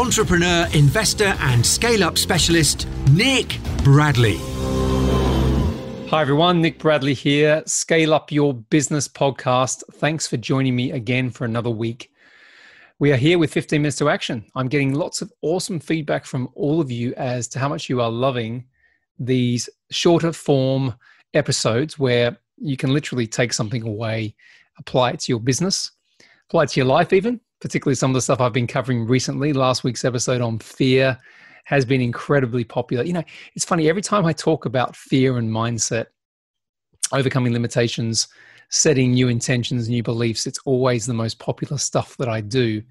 entrepreneur, investor, and scale up specialist, Nick Bradley. Hi, everyone. Nick Bradley here, Scale Up Your Business podcast. Thanks for joining me again for another week. We are here with 15 minutes to action. I'm getting lots of awesome feedback from all of you as to how much you are loving these shorter form episodes where you can literally take something away, apply it to your business, apply it to your life, even particularly some of the stuff I've been covering recently. Last week's episode on fear has been incredibly popular. You know, it's funny, every time I talk about fear and mindset, overcoming limitations, setting new intentions, new beliefs, it's always the most popular stuff that I do,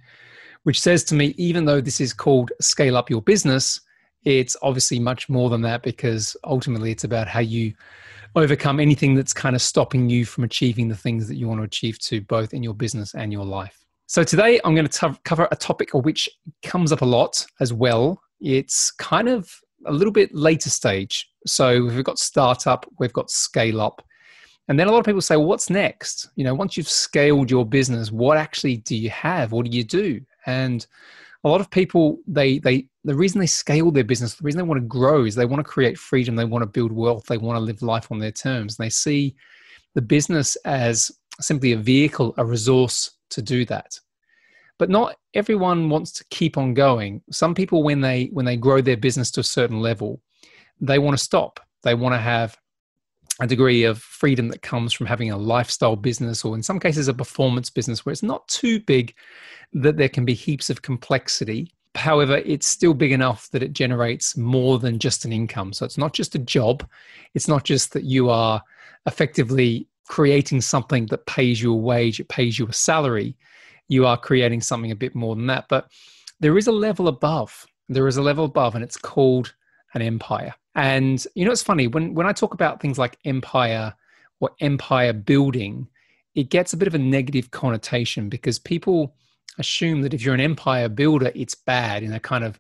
which says to me, even though this is called Scale Up Your Business, it's obviously much more than that because ultimately it's about how you overcome anything that's kind of stopping you from achieving the things that you want to achieve to both in your business and your life. So today I'm going to t- cover a topic which comes up a lot as well. It's kind of a little bit later stage. So we've got startup, we've got scale up. And then a lot of people say, well, what's next? You know, once you've scaled your business, what actually do you have? What do you do? And a lot of people, they, they, the reason they scale their business, the reason they want to grow is they want to create freedom. They want to build wealth. They want to live life on their terms. And they see the business as simply a vehicle, a resource to do that. But not everyone wants to keep on going. Some people when they when they grow their business to a certain level they want to stop. They want to have a degree of freedom that comes from having a lifestyle business or in some cases a performance business where it's not too big that there can be heaps of complexity. However it's still big enough that it generates more than just an income. So it's not just a job. It's not just that you are effectively creating something that pays you a wage, it pays you a salary, you are creating something a bit more than that. But there is a level above. There is a level above, and it's called an empire. And you know, it's funny when when I talk about things like empire or empire building, it gets a bit of a negative connotation because people assume that if you're an empire builder, it's bad in a kind of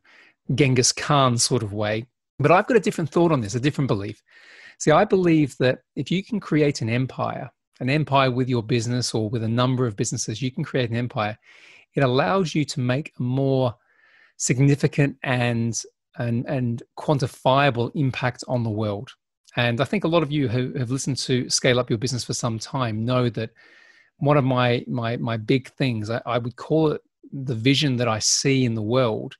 Genghis Khan sort of way. But I've got a different thought on this, a different belief. See, I believe that if you can create an empire, an empire with your business or with a number of businesses, you can create an empire. It allows you to make a more significant and and, and quantifiable impact on the world. And I think a lot of you who have listened to Scale Up Your Business for some time know that one of my my my big things, I, I would call it the vision that I see in the world,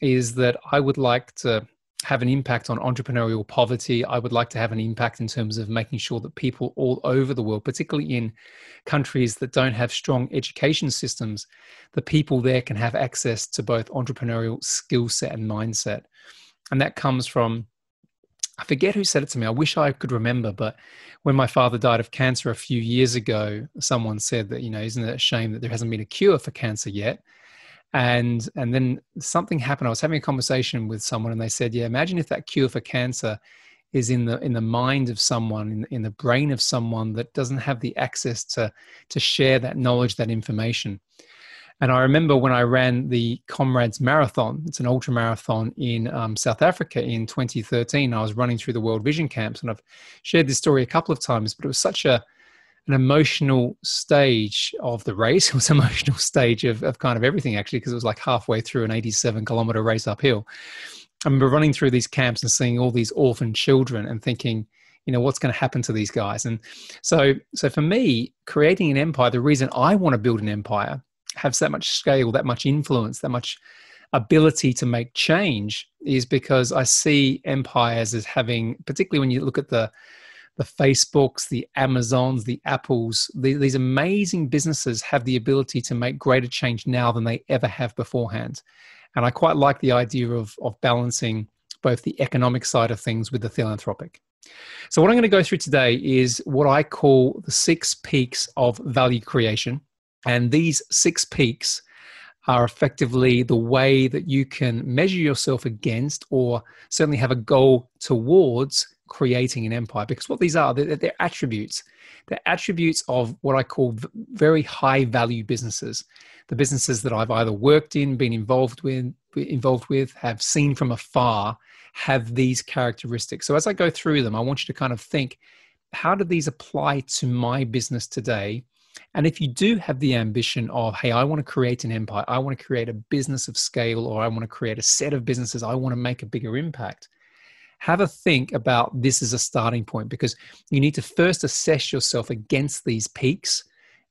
is that I would like to have an impact on entrepreneurial poverty. I would like to have an impact in terms of making sure that people all over the world, particularly in countries that don't have strong education systems, the people there can have access to both entrepreneurial skill set and mindset. And that comes from, I forget who said it to me. I wish I could remember, but when my father died of cancer a few years ago, someone said that, you know, isn't it a shame that there hasn't been a cure for cancer yet? And and then something happened. I was having a conversation with someone and they said yeah imagine if that cure for cancer is in the in the mind of someone in, in the brain of someone that doesn't have the access to to share that knowledge that information. And i remember when i ran the comrades marathon it's an ultra marathon in um, south africa in 2013 i was running through the world vision camps and i've shared this story a couple of times but it was such a an emotional stage of the race. It was an emotional stage of, of kind of everything actually, because it was like halfway through an 87 kilometer race uphill. I remember running through these camps and seeing all these orphan children and thinking, you know, what's going to happen to these guys? And so, so for me, creating an empire, the reason I want to build an empire, have that much scale, that much influence, that much ability to make change is because I see empires as having, particularly when you look at the the Facebooks, the Amazons, the Apples, the, these amazing businesses have the ability to make greater change now than they ever have beforehand. And I quite like the idea of, of balancing both the economic side of things with the philanthropic. So, what I'm going to go through today is what I call the six peaks of value creation. And these six peaks are effectively the way that you can measure yourself against or certainly have a goal towards creating an empire because what these are they're, they're attributes. They're attributes of what i call very high value businesses. The businesses that i've either worked in been involved with involved with have seen from afar have these characteristics. So as i go through them i want you to kind of think how do these apply to my business today? And if you do have the ambition of, hey, I want to create an empire, I want to create a business of scale, or I want to create a set of businesses, I want to make a bigger impact, have a think about this as a starting point because you need to first assess yourself against these peaks.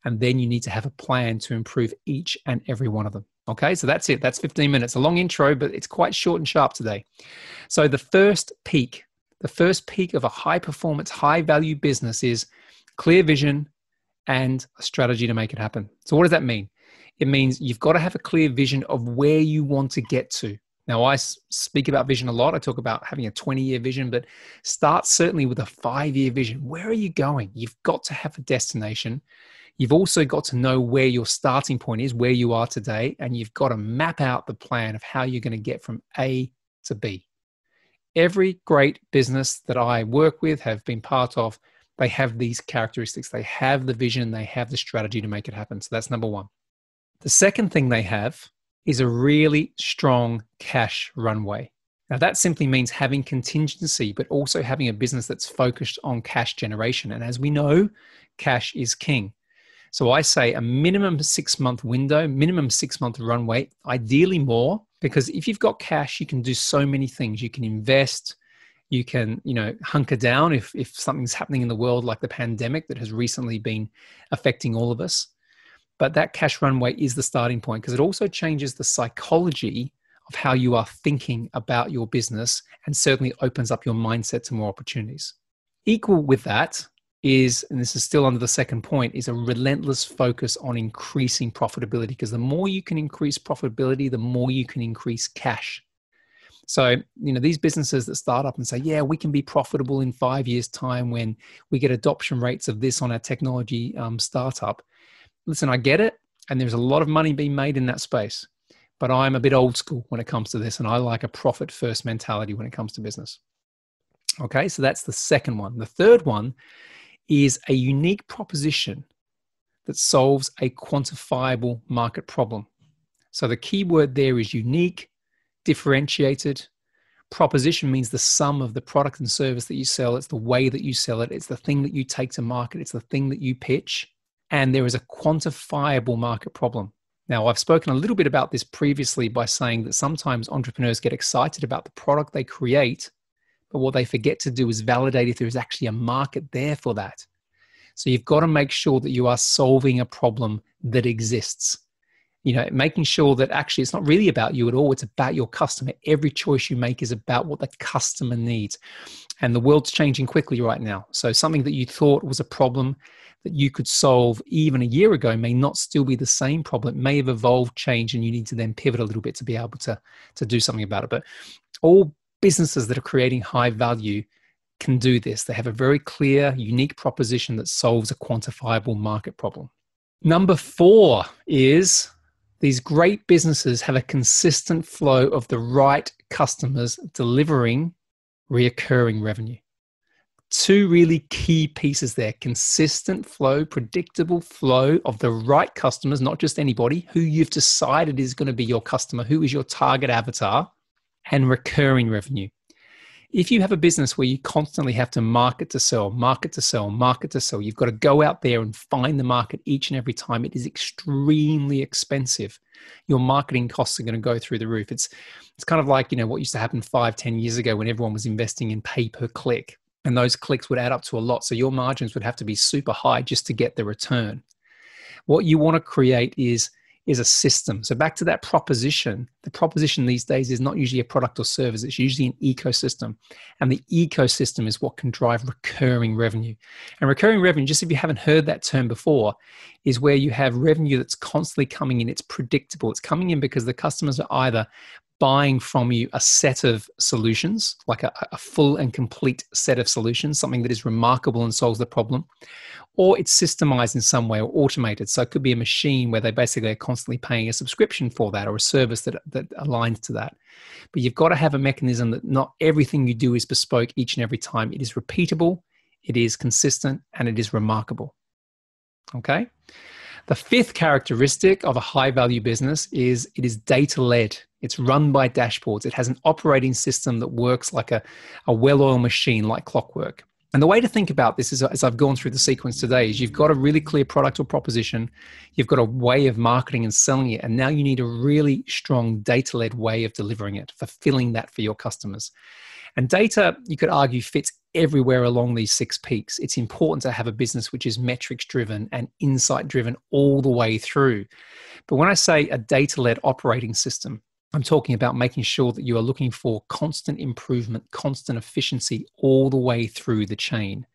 And then you need to have a plan to improve each and every one of them. Okay, so that's it. That's 15 minutes. A long intro, but it's quite short and sharp today. So, the first peak, the first peak of a high performance, high value business is clear vision, and a strategy to make it happen. So, what does that mean? It means you've got to have a clear vision of where you want to get to. Now, I speak about vision a lot. I talk about having a 20 year vision, but start certainly with a five year vision. Where are you going? You've got to have a destination. You've also got to know where your starting point is, where you are today, and you've got to map out the plan of how you're going to get from A to B. Every great business that I work with, have been part of, they have these characteristics. They have the vision, they have the strategy to make it happen. So that's number one. The second thing they have is a really strong cash runway. Now, that simply means having contingency, but also having a business that's focused on cash generation. And as we know, cash is king. So I say a minimum six month window, minimum six month runway, ideally more, because if you've got cash, you can do so many things. You can invest, you can you know hunker down if if something's happening in the world like the pandemic that has recently been affecting all of us but that cash runway is the starting point because it also changes the psychology of how you are thinking about your business and certainly opens up your mindset to more opportunities equal with that is and this is still under the second point is a relentless focus on increasing profitability because the more you can increase profitability the more you can increase cash so, you know, these businesses that start up and say, yeah, we can be profitable in five years' time when we get adoption rates of this on our technology um, startup. Listen, I get it. And there's a lot of money being made in that space. But I'm a bit old school when it comes to this. And I like a profit first mentality when it comes to business. Okay, so that's the second one. The third one is a unique proposition that solves a quantifiable market problem. So the key word there is unique differentiated. Proposition means the sum of the product and service that you sell. It's the way that you sell it. It's the thing that you take to market. It's the thing that you pitch. And there is a quantifiable market problem. Now, I've spoken a little bit about this previously by saying that sometimes entrepreneurs get excited about the product they create, but what they forget to do is validate if there is actually a market there for that. So you've got to make sure that you are solving a problem that exists you know making sure that actually it's not really about you at all it's about your customer. Every choice you make is about what the customer needs. And the world's changing quickly right now. So something that you thought was a problem that you could solve even a year ago may not still be the same problem. It may have evolved changed and you need to then pivot a little bit to be able to to do something about it. But all businesses that are creating high value can do this. They have a very clear unique proposition that solves a quantifiable market problem. Number 4 is these great businesses have a consistent flow of the right customers delivering reoccurring revenue. Two really key pieces there consistent flow, predictable flow of the right customers, not just anybody who you've decided is going to be your customer, who is your target avatar, and recurring revenue if you have a business where you constantly have to market to sell, market to sell, market to sell, you've got to go out there and find the market each and every time. It is extremely expensive. Your marketing costs are going to go through the roof. It's it's kind of like you know what used to happen five, ten years ago when everyone was investing in pay per click, and those clicks would add up to a lot. So your margins would have to be super high just to get the return. What you want to create is is a system. So back to that proposition, the proposition these days is not usually a product or service, it's usually an ecosystem. And the ecosystem is what can drive recurring revenue. And recurring revenue, just if you haven't heard that term before, is where you have revenue that's constantly coming in. It's predictable. It's coming in because the customers are either buying from you a set of solutions, like a, a, full and complete set of solutions, something that is remarkable and solves the problem, or it's systemized in some way or automated. So it could be a machine where they basically are constantly paying a subscription for that or a service that, that aligns to that. But you've got to have a mechanism that not everything you do is bespoke each and every time. It is repeatable, it is consistent, and it is remarkable. Okay? The fifth characteristic of a high value business is it is data led. It's run by dashboards. It has an operating system that works like a, a well oiled machine, like clockwork. And the way to think about this is, uh, as I've gone through the sequence today, is you've got a really clear product or proposition, you've got a way of marketing and selling it, and now you need a really strong data led way of delivering it, fulfilling that for your customers. And data, you could argue, fits everywhere along these six peaks. It's important to have a business which is metrics driven and insight driven all the way through. But when I say a data led operating system, I'm talking about making sure that you are looking for constant improvement, constant efficiency all the way through the chain.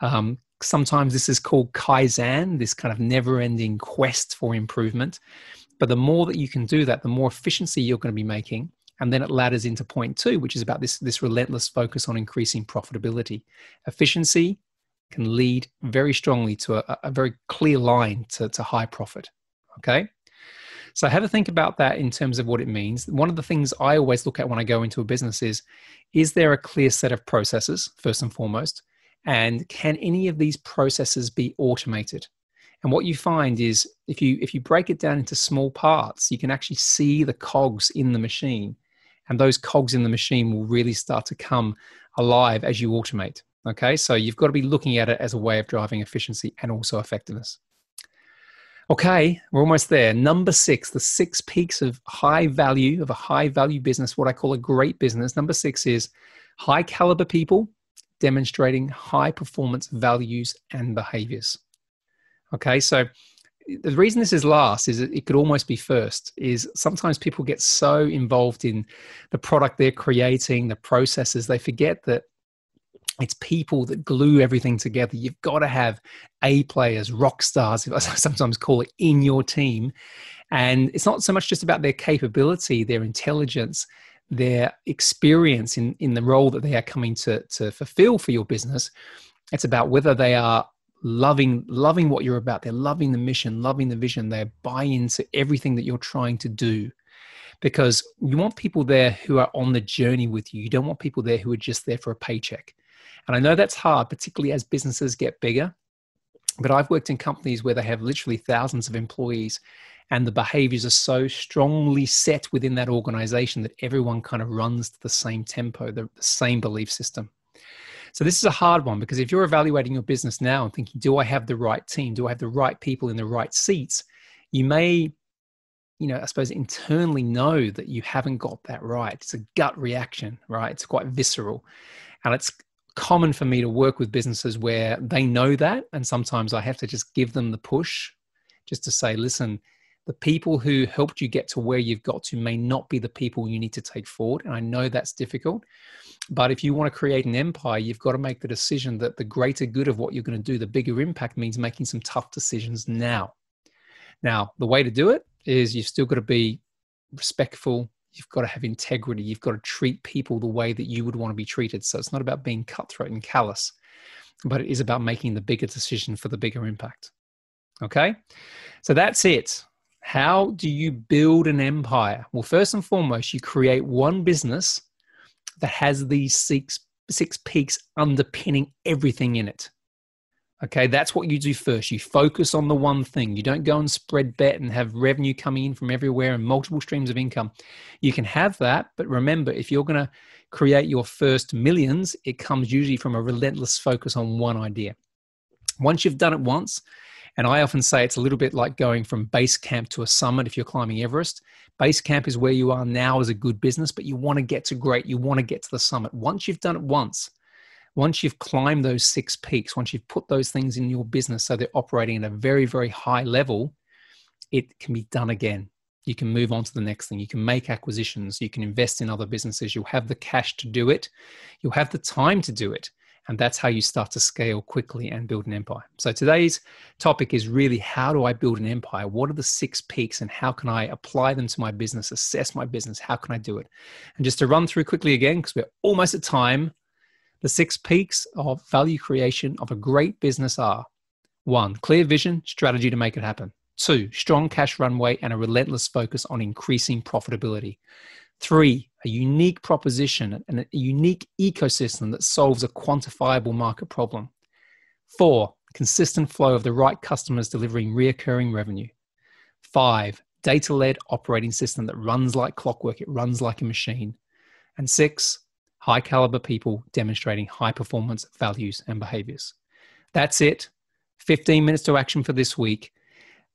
Um, sometimes this is called Kaizen, this kind of never ending quest for improvement. But the more that you can do that, the more efficiency you're going to be making and then it ladders into point two, which is about this, this relentless focus on increasing profitability. Efficiency can lead very strongly to a, a very clear line to, to high profit. Okay. So have a think about that in terms of what it means. One of the things I always look at when I go into a business is is there a clear set of processes, first and foremost? And can any of these processes be automated? And what you find is if you if you break it down into small parts, you can actually see the cogs in the machine and those cogs in the machine will really start to come alive as you automate. Okay, so you've got to be looking at it as a way of driving efficiency and also effectiveness. Okay, we're almost there. Number six, the six peaks of high value, of a high value business, what I call a great business. Number six is high caliber people demonstrating high performance values and behaviors. Okay, so the reason this is last is it could almost be first is sometimes people get so involved in the product they're creating the processes they forget that it's people that glue everything together. You've got to have a players rock stars i sometimes call it in your team. And it's not so much just about their capability their intelligence their experience in, in the role that they are coming to, to fulfill for your business. It's about whether they are loving loving what you're about. They're loving the mission loving the vision. They're buying into everything that you're trying to do. Because you want people there who are on the journey with you. You don't want people there who are just there for a paycheck and i know that's hard particularly as businesses get bigger but i've worked in companies where they have literally thousands of employees and the behaviors are so strongly set within that organization that everyone kind of runs to the same tempo the, the same belief system so this is a hard one because if you're evaluating your business now and thinking, do I have the right team? Do I have the right people in the right seats? You may, you know, I suppose internally know that you haven't got that right. It's a gut reaction, right? It's quite visceral. And it's common for me to work with businesses where they know that. And sometimes I have to just give them the push just to say, listen, the people who helped you get to where you've got to may not be the people you need to take forward. And I know that's difficult. But if you want to create an empire, you've got to make the decision that the greater good of what you're going to do, the bigger impact means making some tough decisions now. Now, the way to do it is you've still got to be respectful. You've got to have integrity. You've got to treat people the way that you would want to be treated. So it's not about being cutthroat and callous, but it is about making the bigger decision for the bigger impact. Okay? So that's it. How do you build an empire? Well, first and foremost, you create one business that has these six six peaks underpinning everything in it. Okay, that's what you do first. You focus on the one thing. You don't go and spread bet and have revenue coming in from everywhere and multiple streams of income. You can have that, but remember, if you're going to create your first millions, it comes usually from a relentless focus on one idea. Once you've done it once, and I often say it's a little bit like going from base camp to a summit if you're climbing Everest. Base camp is where you are now as a good business, but you want to get to great, you want to get to the summit. Once you've done it once, once you've climbed those six peaks, once you've put those things in your business so they're operating at a very, very high level, it can be done again. You can move on to the next thing. You can make acquisitions. You can invest in other businesses. You'll have the cash to do it. You'll have the time to do it. And that's how you start to scale quickly and build an empire. So today's topic is really how do I build an empire? What are the six peaks and how can I apply them to my business, assess my business? How can I do it? And just to run through quickly again, because we're almost at time, the six peaks of value creation of a great business are one, clear vision, strategy to make it happen. Two, strong cash runway and a relentless focus on increasing profitability. Three, a unique proposition and a unique ecosystem that solves a quantifiable market problem. Four, consistent flow of the right customers delivering reoccurring revenue. Five, data led operating system that runs like clockwork, it runs like a machine. And six, high caliber people demonstrating high performance values and behaviors. That's it. 15 minutes to action for this week.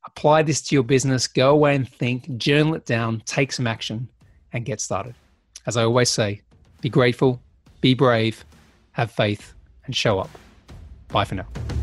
Apply this to your business, go away and think, journal it down, take some action and get started. As I always say, be grateful, be brave, have faith, and show up. Bye for now.